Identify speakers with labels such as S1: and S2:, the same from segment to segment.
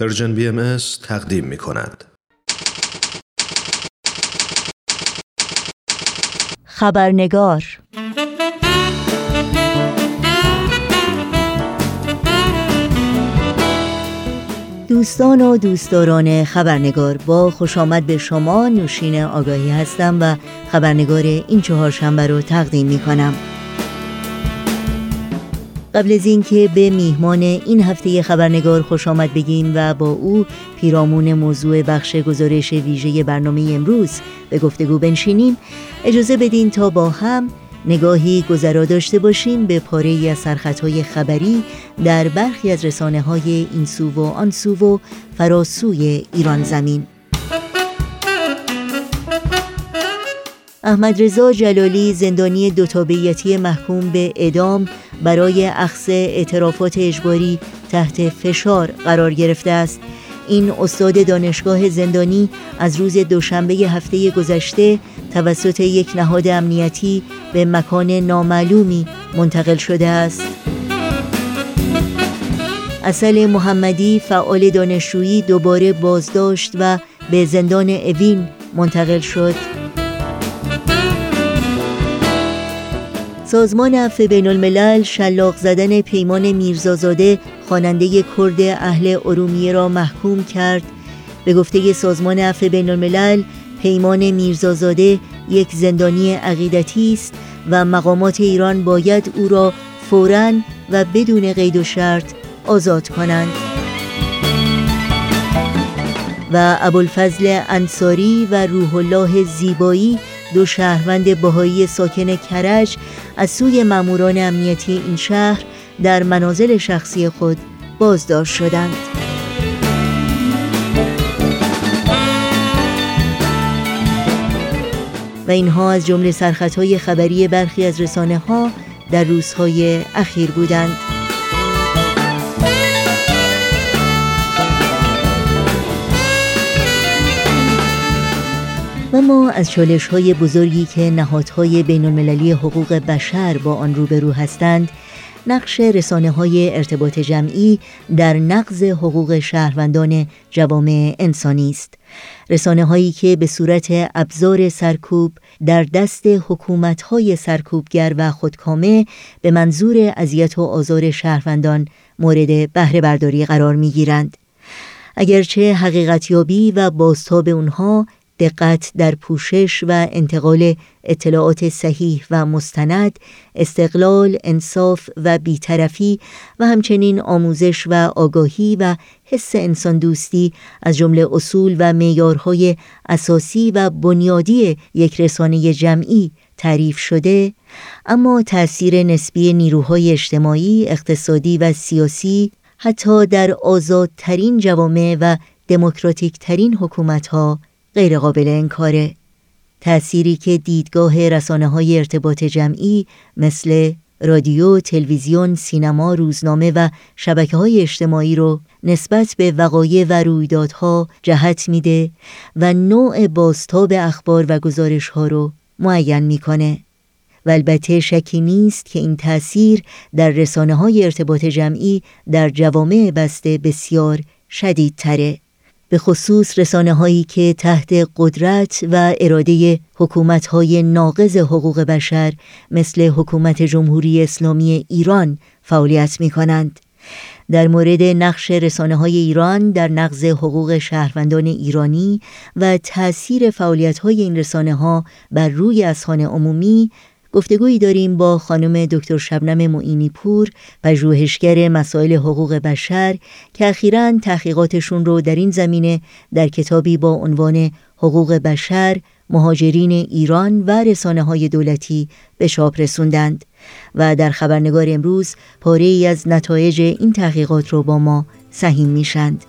S1: پرژن بی ام تقدیم می کند.
S2: خبرنگار دوستان و دوستداران خبرنگار با خوش آمد به شما نوشین آگاهی هستم و خبرنگار این چهارشنبه رو تقدیم می کنم. قبل از اینکه به میهمان این هفته خبرنگار خوش آمد بگیم و با او پیرامون موضوع بخش گزارش ویژه برنامه امروز به گفتگو بنشینیم اجازه بدین تا با هم نگاهی گذرا داشته باشیم به پاره از سرخطهای خبری در برخی از رسانه های این سو و آن سو و فراسوی ایران زمین. احمد رضا جلالی زندانی دوتابیتی محکوم به ادام برای اخذ اعترافات اجباری تحت فشار قرار گرفته است. این استاد دانشگاه زندانی از روز دوشنبه هفته گذشته توسط یک نهاد امنیتی به مکان نامعلومی منتقل شده است. اصل محمدی فعال دانشجویی دوباره بازداشت و به زندان اوین منتقل شد. سازمان عفو بین الملل شلاق زدن پیمان میرزازاده خواننده کرد اهل ارومیه را محکوم کرد. به گفته سازمان عفو بین الملل پیمان میرزازاده یک زندانی عقیدتی است و مقامات ایران باید او را فوراً و بدون قید و شرط آزاد کنند. و ابوالفضل انصاری و روح الله زیبایی دو شهروند بهایی ساکن کرج از سوی ماموران امنیتی این شهر در منازل شخصی خود بازداشت شدند. و اینها از جمله سرخطهای خبری برخی از رسانه ها در روزهای اخیر بودند. و ما از چالش های بزرگی که نهادهای بین المللی حقوق بشر با آن روبرو هستند نقش رسانه های ارتباط جمعی در نقض حقوق شهروندان جوامع انسانی است رسانه هایی که به صورت ابزار سرکوب در دست حکومت های سرکوبگر و خودکامه به منظور اذیت و آزار شهروندان مورد بهره برداری قرار می گیرند. اگرچه حقیقتیابی و بازتاب اونها دقت در پوشش و انتقال اطلاعات صحیح و مستند، استقلال، انصاف و بیطرفی و همچنین آموزش و آگاهی و حس انسان دوستی از جمله اصول و معیارهای اساسی و بنیادی یک رسانه جمعی تعریف شده. اما تأثیر نسبی نیروهای اجتماعی، اقتصادی و سیاسی حتی در آزادترین جوامع و دموکراتیک ترین حکومت ها غیر قابل انکاره تأثیری که دیدگاه رسانه های ارتباط جمعی مثل رادیو، تلویزیون، سینما، روزنامه و شبکه های اجتماعی رو نسبت به وقایع و رویدادها جهت میده و نوع بازتاب اخبار و گزارش ها رو معین می‌کنه و البته شکی نیست که این تأثیر در رسانه های ارتباط جمعی در جوامع بسته بسیار شدید تره. به خصوص رسانه هایی که تحت قدرت و اراده حکومت های ناقض حقوق بشر مثل حکومت جمهوری اسلامی ایران فعالیت می کنند. در مورد نقش رسانه های ایران در نقض حقوق شهروندان ایرانی و تأثیر فعالیت های این رسانه ها بر روی اسخان عمومی گفتگویی داریم با خانم دکتر شبنم معینی پور پژوهشگر مسائل حقوق بشر که اخیرا تحقیقاتشون رو در این زمینه در کتابی با عنوان حقوق بشر مهاجرین ایران و رسانه های دولتی به چاپ رسوندند و در خبرنگار امروز پاره ای از نتایج این تحقیقات رو با ما سهیم میشند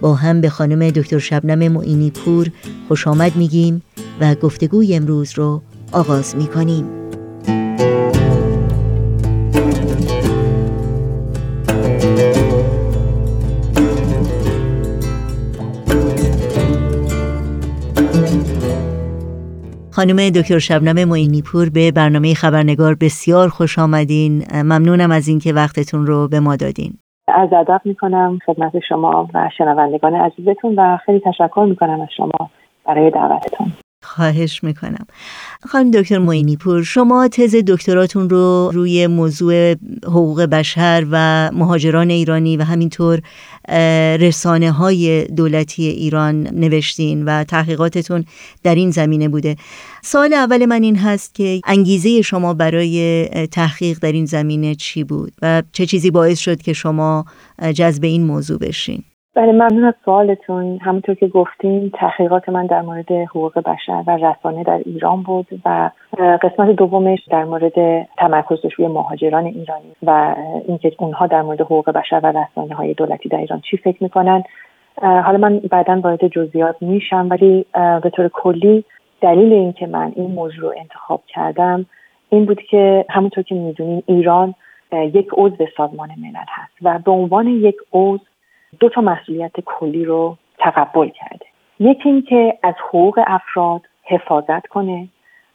S2: با هم به خانم دکتر شبنم معینی پور خوش آمد میگیم و گفتگوی امروز رو آغاز می‌کنیم. خانم دکتر شبنم معینی پور به برنامه خبرنگار بسیار خوش آمدین. ممنونم از اینکه وقتتون رو به ما دادین.
S3: از ادب می‌کنم خدمت شما و شنوندگان عزیزتون و خیلی تشکر می‌کنم از شما برای دعوتتون.
S2: خواهش می‌کنم. خانم دکتر موینی پور شما تز دکتراتون رو روی موضوع حقوق بشر و مهاجران ایرانی و همینطور رسانه های دولتی ایران نوشتین و تحقیقاتتون در این زمینه بوده. سال اول من این هست که انگیزه شما برای تحقیق در این زمینه چی بود و چه چیزی باعث شد که شما جذب این موضوع بشین؟
S3: بله ممنون از سوالتون. همونطور که گفتیم تحقیقات من در مورد حقوق بشر و رسانه در ایران بود و قسمت دومش در مورد تمرکز روی مهاجران ایرانی و اینکه اونها در مورد حقوق بشر و رسانه های دولتی در ایران چی فکر می‌کنن. حالا من بعدا وارد جزئیات میشم ولی به طور کلی دلیل اینکه من این موضوع رو انتخاب کردم این بود که همونطور که می‌دونیم ایران یک عضو سازمان ملل هست و به عنوان یک عضو دو تا مسئولیت کلی رو تقبل کرده. یکی اینکه از حقوق افراد حفاظت کنه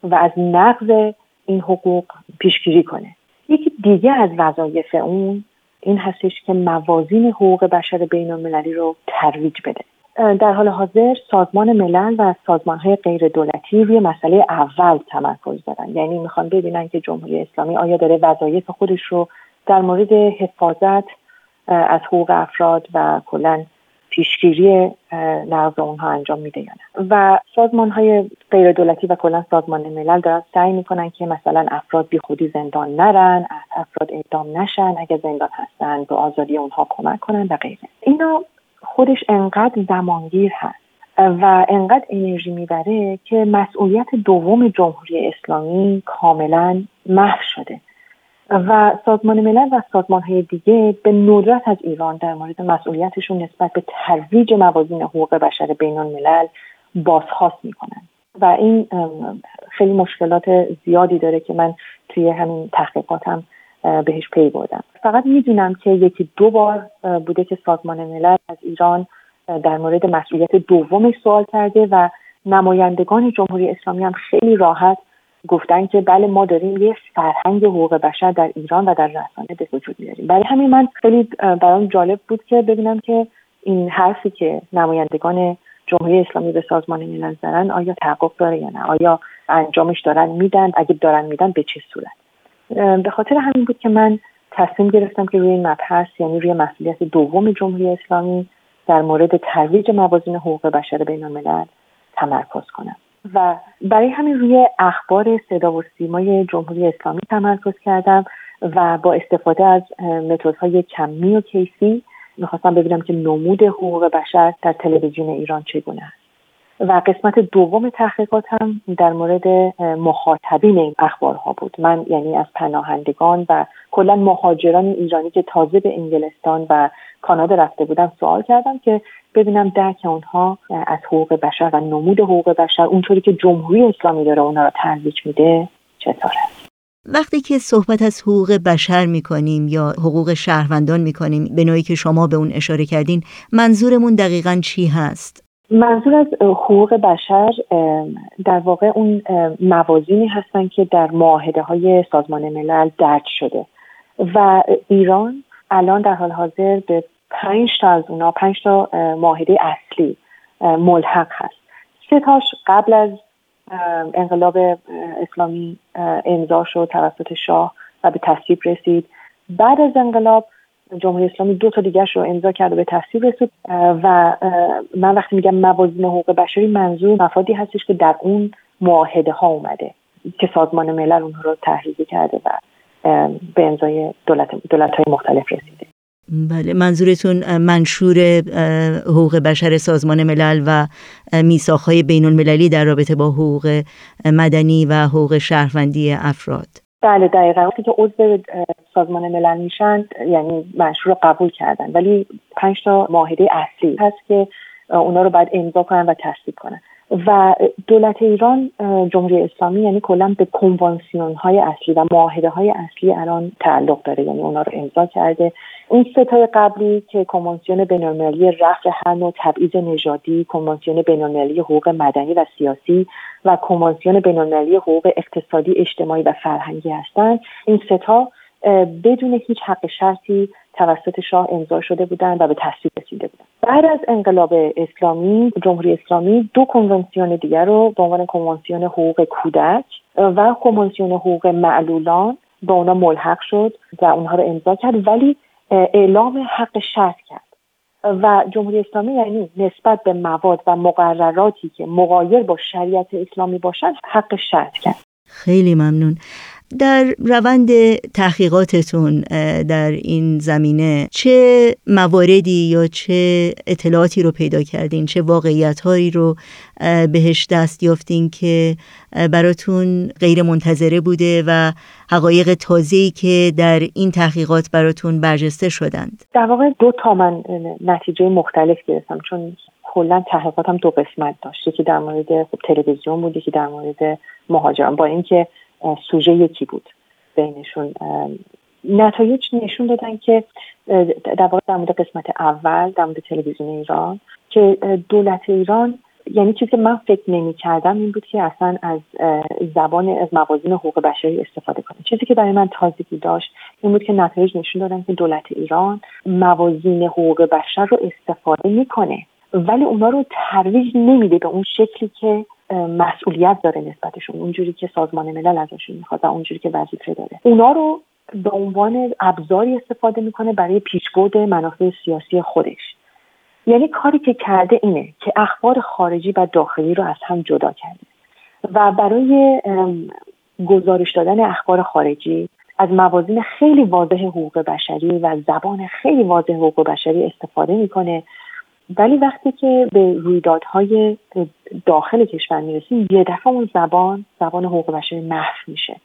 S3: و از نقض این حقوق پیشگیری کنه. یکی دیگه از وظایف اون این هستش که موازین حقوق بشر بین المللی رو ترویج بده. در حال حاضر سازمان ملل و سازمان های غیر دولتی روی مسئله اول تمرکز دارن. یعنی می‌خوان ببینن که جمهوری اسلامی آیا داره وظایف خودش رو در مورد حفاظت از حقوق افراد و کلا پیشگیری نقض اونها انجام میده یا نه. و سازمان های غیر دولتی و کلا سازمان ملل دارن سعی می‌کنن که مثلا افراد بی خودی زندان نرن افراد اعدام نشن اگر زندان هستن به آزادی اونها کمک کنن و غیره. اینا خودش انقدر زمانگیر هست و انقدر انرژی می‌بره که مسئولیت دوم جمهوری اسلامی کاملا محو شده. و سازمان ملل و سازمان های دیگه به ندرت از ایران در مورد مسئولیتشون نسبت به ترویج موازین حقوق بشر بین الملل بازخواست می‌کنن. و این خیلی مشکلات زیادی داره که من توی همین تحقیقاتم بهش پی بردم. فقط می‌دونم که یکی دو بار بوده که سازمان ملل از ایران در مورد مسئولیت دومش سوال کرده و نمایندگان جمهوری اسلامی هم خیلی راحت گفتن که بله ما داریم یه فرهنگ حقوق بشر در ایران و در رسانه به وجود میاریم. برای همین من خیلی برام جالب بود که ببینم که این حرفی که نمایندگان جمهوری اسلامی به سازمان ملل زنن آیا تحقق داره یا نه؟ آیا انجامش دارن میدن؟ اگه دارن میدن به چه صورت؟ به خاطر همین بود که من تصمیم گرفتم که روی این مبحث یعنی روی مسئولیت دوم جمهوری اسلامی در مورد ترویج موازین حقوق بشر بین الملل تمرکز کنم. و برای همین روی اخبار صدا و سیمای جمهوری اسلامی تمرکز کردم و با استفاده از متدهای کمی و کیفی می‌خواستم ببینم که نمود حقوق بشر در تلویزیون ایران چگونه است. و قسمت دوم تحقیقات هم در مورد مخاطبین این اخبارها بود من یعنی از پناهندگان و کلا مهاجران ایرانی که تازه به انگلستان و کانادا رفته بودم سوال کردم که ببینم درک اونها از حقوق بشر و نمود حقوق بشر اونطوری که جمهوری اسلامی داره اونها را ترویج میده چطوره
S2: وقتی که صحبت از حقوق بشر می‌کنیم یا حقوق شهروندان می‌کنیم به نوعی که شما به اون اشاره کردین منظورمون دقیقا چی هست؟
S3: منظور از حقوق بشر در واقع اون موازینی هستن که در معاهده های سازمان ملل درج شده. و ایران الان در حال حاضر به پنج تا از اونا پنج تا معاهده اصلی ملحق هست. سه تاش قبل از انقلاب اسلامی امضا شد توسط شاه و به تصویب رسید. بعد از انقلاب جمهوری اسلامی دو تا دیگرش رو امضا کرد و به تصویب رسید. و من وقتی میگم موازین حقوق بشری منظور مفادی هستش که در اون معاهده ها اومده که سازمان ملل اونها رو تحریزی کرده و به امضای دولت, دولت های مختلف رسیده.
S2: بله منظورتون منشور حقوق بشر سازمان ملل و میساخهای بین المللی در رابطه با حقوق مدنی و حقوق شهروندی افراد.
S3: بله دقیقا. وقتی که عضو سازمان ملل میشن یعنی منشور قبول کردن. ولی پنج تا معاهده اصلی هست که اونا رو باید امضا کنن و تصدیق کنن. و دولت ایران جمهوری اسلامی یعنی کلا به کنوانسیون های اصلی و معاهده های اصلی الان تعلق داره. یعنی اونا رو امضا کرده. این ستای قبلی که کنوانسیون بینالمللی رفع هر نوع تبعیض نژادی کنوانسیون بینالمللی حقوق مدنی و سیاسی و کنوانسیون بینالمللی حقوق اقتصادی اجتماعی و فرهنگی هستند. این ستا بدون هیچ حق شرطی توسط شاه امضا شده بودند و به تصویب رسیده بودند. بعد از انقلاب اسلامی جمهوری اسلامی دو کنونسیون دیگر رو به عنوان کنونسیون حقوق کودک و کنونسیون حقوق معلولان با اونا ملحق شد و اونها رو امضا کرد. ولی اعلام حق شرط کرد. و جمهوری اسلامی یعنی نسبت به مواد و مقرراتی که مقایر با شریعت اسلامی باشد حق شرط کرد.
S2: خیلی ممنون. در روند تحقیقاتتون در این زمینه چه مواردی یا چه اطلاعاتی رو پیدا کردین؟ چه واقعیت هایی رو بهش دست یافتین که براتون غیر منتظره بوده و حقایق تازه‌ای که در این تحقیقات براتون برجسته شدند؟
S3: در واقع دو تا من نتیجه مختلف گرفتم چون کلا تحقیقاتم دو قسمت داشت. که در مورد خب تلویزیون بود که در مورد مهاجران. با اینکه سوژه یکی بود بینشون. نتایج نشون دادن که در واقع در مورد قسمت اول در مورد تلویزیون ایران که دولت ایران یعنی چیزی که من فکر نمی کردم این بود که اصلا از زبان از موازین حقوق بشری استفاده کنه. چیزی که برای من تازگی داشت این بود که نتایج نشون دادن که دولت ایران موازین حقوق بشر رو استفاده می‌کنه ولی اونا رو ترویج نمیده به اون شکلی که مسئولیت داره نسبتشون اونجوری که سازمان ملل ازشون می‌خواد و اونجوری که وظیفه داره. اونا رو به عنوان ابزاری استفاده می‌کنه برای پیشبرد منافع سیاسی خودش. یعنی کاری که کرده اینه که اخبار خارجی و داخلی رو از هم جدا کرده و برای گزارش دادن اخبار خارجی از موازین خیلی واضح حقوق بشری و زبان خیلی واضح حقوق بشری استفاده می‌کنه ولی وقتی که به رویدادهای داخل کشور می‌رسیم یه دفعه اون زبان زبان حقوق بشری محو میشه.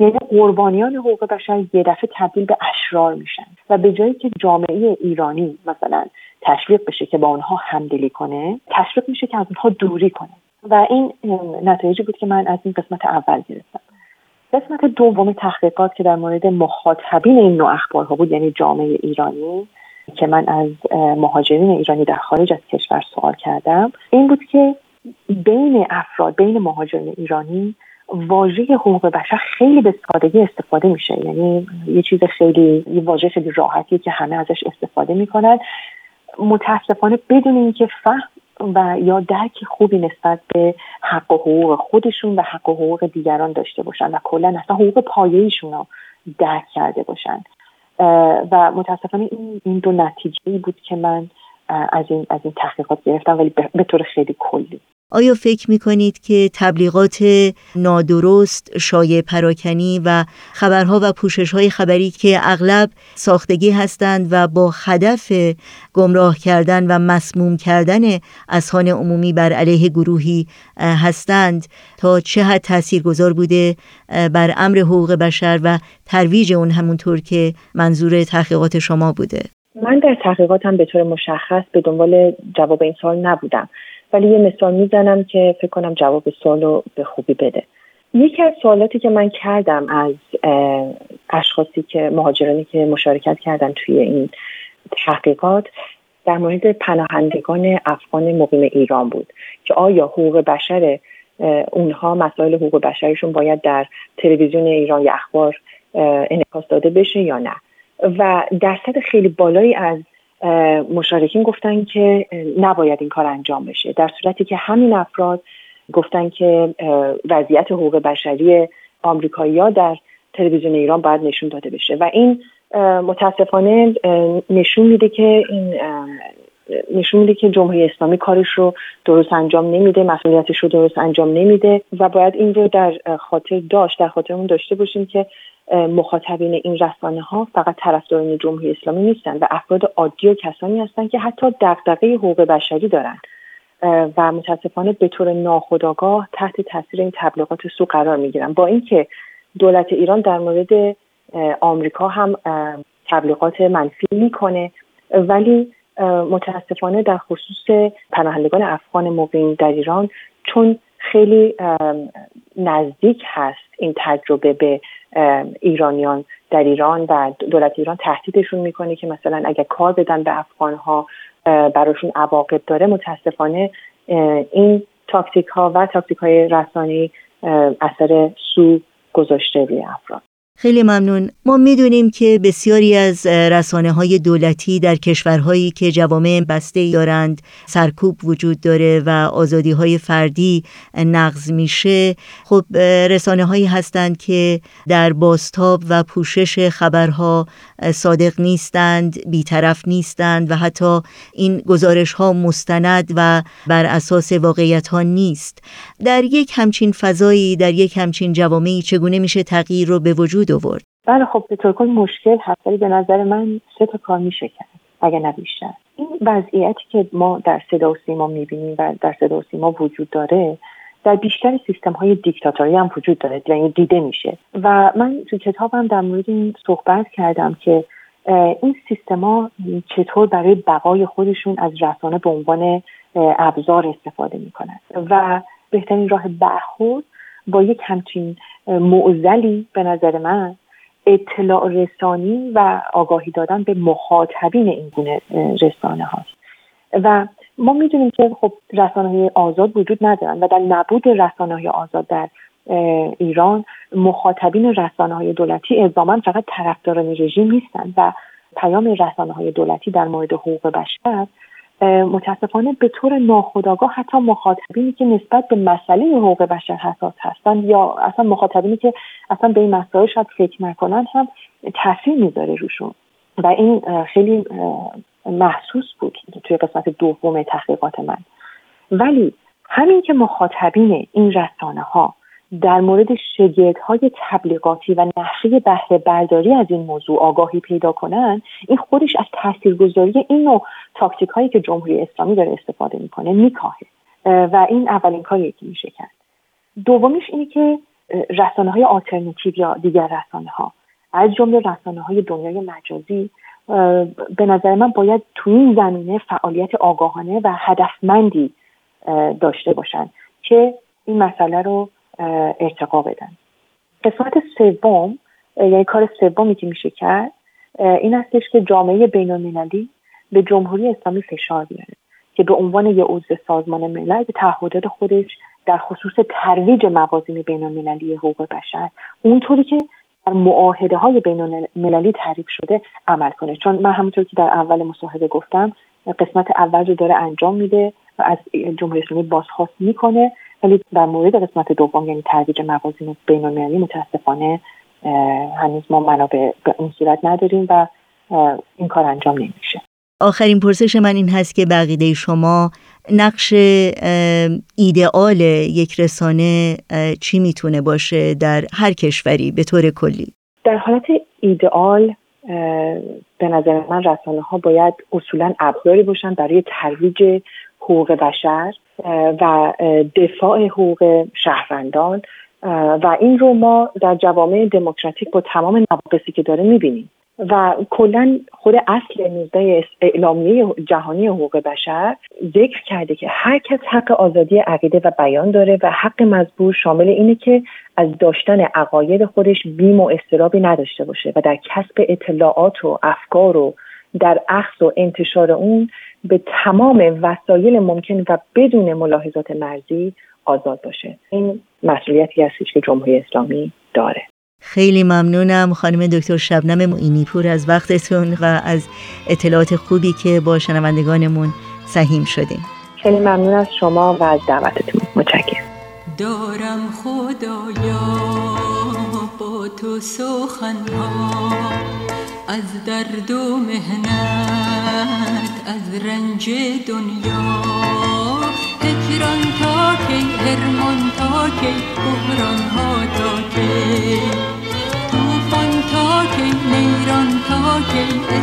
S3: یعنی قربانیان حقوق بشر یه دفعه تبدیل به اشرار میشن و به جایی که جامعه ایرانی مثلا تشویق بشه که با اونها همدلی کنه تشویق میشه که از اونها دوری کنه. و این نتایجی بود که من از این قسمت اول گرفتم. قسمت دوم تحقیقات که در مورد مخاطبین این نوع اخبارها بود یعنی جامعه ایرانی که من از مهاجرین ایرانی در خارج از کشور سوال کردم این بود که بین افراد بین مهاجرین ایرانی واژه حقوق بشر خیلی به سادگی استفاده میشه. یعنی یه چیز خیلی یه واژه خیلی راحتی که همه ازش استفاده می‌کنن. متاسفانه بدون اینکه فهم و یا درک خوبی نسبت به حق و حقوق خودشون و حق و حقوق دیگران داشته باشن و کلا اصلا حقوق پایه‌ایشون رو درک کرده باشن. و متاسفانه این, این دو نتیجه بود که من از این از این تحقیقات گرفتم ولی به طور خیلی کلی.
S2: آیا فکر می کنید که تبلیغات نادرست، شایع پراکنی و خبرها و پوشش های خبری که اغلب ساختگی هستند و با هدف گمراه کردن و مسموم کردن اسهان عمومی بر علیه گروهی هستند تا چه حد تأثیر گذار بوده بر امر حقوق بشر و ترویج اون همونطور که منظور تحقیقات شما بوده؟
S3: من در تحقیقاتم به طور مشخص به دنبال جواب این سال نبودم ولی یه مثال می‌زنم که فکر کنم جواب سوال رو به خوبی بده. یکی از سوالاتی که من کردم از اشخاصی که مهاجرانی که مشارکت کردن توی این تحقیقات در مورد پناهندگان افغان مقیم ایران بود که آیا حقوق بشر اونها مسائل حقوق بشرشون باید در تلویزیون ایران یا اخبار انعکاس داده بشه یا نه؟ و درصد خیلی بالایی از مشارکین گفتن که نباید این کار انجام بشه. در صورتی که همین افراد گفتن که وضعیت حقوق بشری آمریکایی در تلویزیون ایران باید نشون داده بشه. و این متاسفانه نشون میده که این نشون میده که جمهوری اسلامی کارش رو درست انجام نمیده مسئولیتش رو درست انجام نمیده و باید این رو در خاطر داشت در خاطرمون داشته باشیم که مخاطبین این رسانه ها فقط طرفداران جمهوری اسلامی نیستن و افراد عادی و کسانی هستند که حتی دغدغه حقوق بشری دارند و متاسفانه به طور ناخودآگاه تحت تاثیر این تبلیغات سو قرار می‌گیرن. با اینکه دولت ایران در مورد آمریکا هم تبلیغات منفی می‌کنه ولی متاسفانه در خصوص پناهندگان افغان مقیم در ایران چون خیلی نزدیک هست این تجربه به ایرانیان در ایران و دولت ایران تهدیدشون می‌کنه که مثلا اگر کار بدن به افغانها براشون عواقب داره. متاسفانه این تاکتیک ها و تاکتیک های رسانی اثر سو گذاشته روی افراد.
S2: خیلی ممنون. ما می‌دونیم که بسیاری از رسانه های دولتی در کشورهایی که جوامع بسته دارند سرکوب وجود داره و آزادی های فردی نقض میشه. خب رسانه هایی هستند که در باستاب و پوشش خبرها صادق نیستند بیطرف نیستند و حتی این گزارش ها مستند و بر اساس واقعیت ها نیست. در یک همچین فضایی در یک همچین جوامعی چگونه میشه تغییر رو به وجود آورد.
S3: بله خب به طور کل مشکل هست ولی به نظر من سه تا کار میشه کرد اگه نه بیشتر. این وضعیتی که ما در صدا و سیما می‌بینیم و در صدا و سیما وجود داره در بیشتر سیستم های دیکتاتوری هم وجود داره یعنی دیده میشه. و من تو کتابم در مورد این صحبت کردم که این سیستما چطور برای بقای خودشون از رسانه به عنوان ابزار استفاده می‌کنن. و بهترین راه برخورد با یک همچین معزلی به نظر من اطلاع رسانی و آگاهی دادن به مخاطبین این گونه رسانه هاست و ما می‌دونیم که خب رسانه های آزاد وجود ندارن و در نبود رسانه های آزاد در ایران مخاطبین رسانه های دولتی الزاما فقط طرفداران رژیم نیستند و پیام رسانه های دولتی در مورد حقوق بشر متاسفانه به طور ناخودآگاه حتی مخاطبینی که نسبت به مسئله حقوق بشر حساس هستند یا اصلا مخاطبینی که اصلا به این مسائل شاید فکر نکنن هم تاثیر می‌ذاره روشون. و این خیلی محسوس بود توی قسمت دوم تحقیقات من. ولی همین که مخاطبین این رسانه ها در مورد های تبلیغاتی و نحوه بهره برداری از این موضوع آگاهی پیدا کنن این خودش از تاثیرگذاری این نوع تاکتیک هایی که جمهوری اسلامی داره استفاده می‌کنه میکاهه. و این اولین کاریه که میشه کرد. دومیش اینه که رسانه های یا دیگر رسانه ها از جمله رسانه های دنیای مجازی به نظر من باید تو این زمینه فعالیت آگاهانه و هدفمندی داشته باشن که این مسئله رو ارتقا بدن. قسمت سوم یعنی کار سومی که میشه کرد این هستش که جامعه بین المللی به جمهوری اسلامی فشار بیاره که به عنوان یه عضو سازمان ملل به تعهدات خودش در خصوص ترویج موازین بین المللی حقوق بشر اونطوری که در معاهده های بین المللی تعریف شده عمل کنه. چون من همونطور که در اول مصاحبه گفتم قسمت اول رو داره انجام میده و از جمهوری اسلامی بازخواست می‌کنه ولی در مورد قسمت دوم یعنی ترویج موازین بین المللی متاسفانه هنوز ما منابع به اون صورت نداریم و این کار انجام نمیشه.
S2: آخرین پرسش من این هست که بقیده شما نقش ایدئال یک رسانه چی می‌تونه باشه در هر کشوری به طور کلی؟
S3: در حالت ایدئال به نظر من رسانه ها باید اصولا ابزاری باشن برای ترویج حقوق بشر و دفاع حقوق شهروندان و این رو ما در جوامع دموکراتیک با تمام نواقصی که داره می‌بینیم. و کلا خود اصل 19 اعلامیه جهانی حقوق بشر ذکر کرده که هر کس حق آزادی عقیده و بیان داره و حق مزبور شامل اینه که از داشتن عقاید خودش بیم و استرابی نداشته باشه و در کسب اطلاعات و افکار و در اخذ و انتشار اون به تمام وسایل ممکن و بدون ملاحظات مرزی آزاد باشه. این مسئولیتی هستش که جمهوری اسلامی داره.
S2: خیلی ممنونم خانم دکتر شبنم معینی پور از وقتتون و از اطلاعات خوبی که با شنوندگانمون سهیم شدیم
S3: خیلی ممنون از شما و از دعوتتون. متشکرم.
S4: دارم خدایا با تو سخنها. از درد و مهنت از رنج دنیا. هجران تا کی هرمان تا کی بحران ها تا کی. توفان تا کی نیران تا کی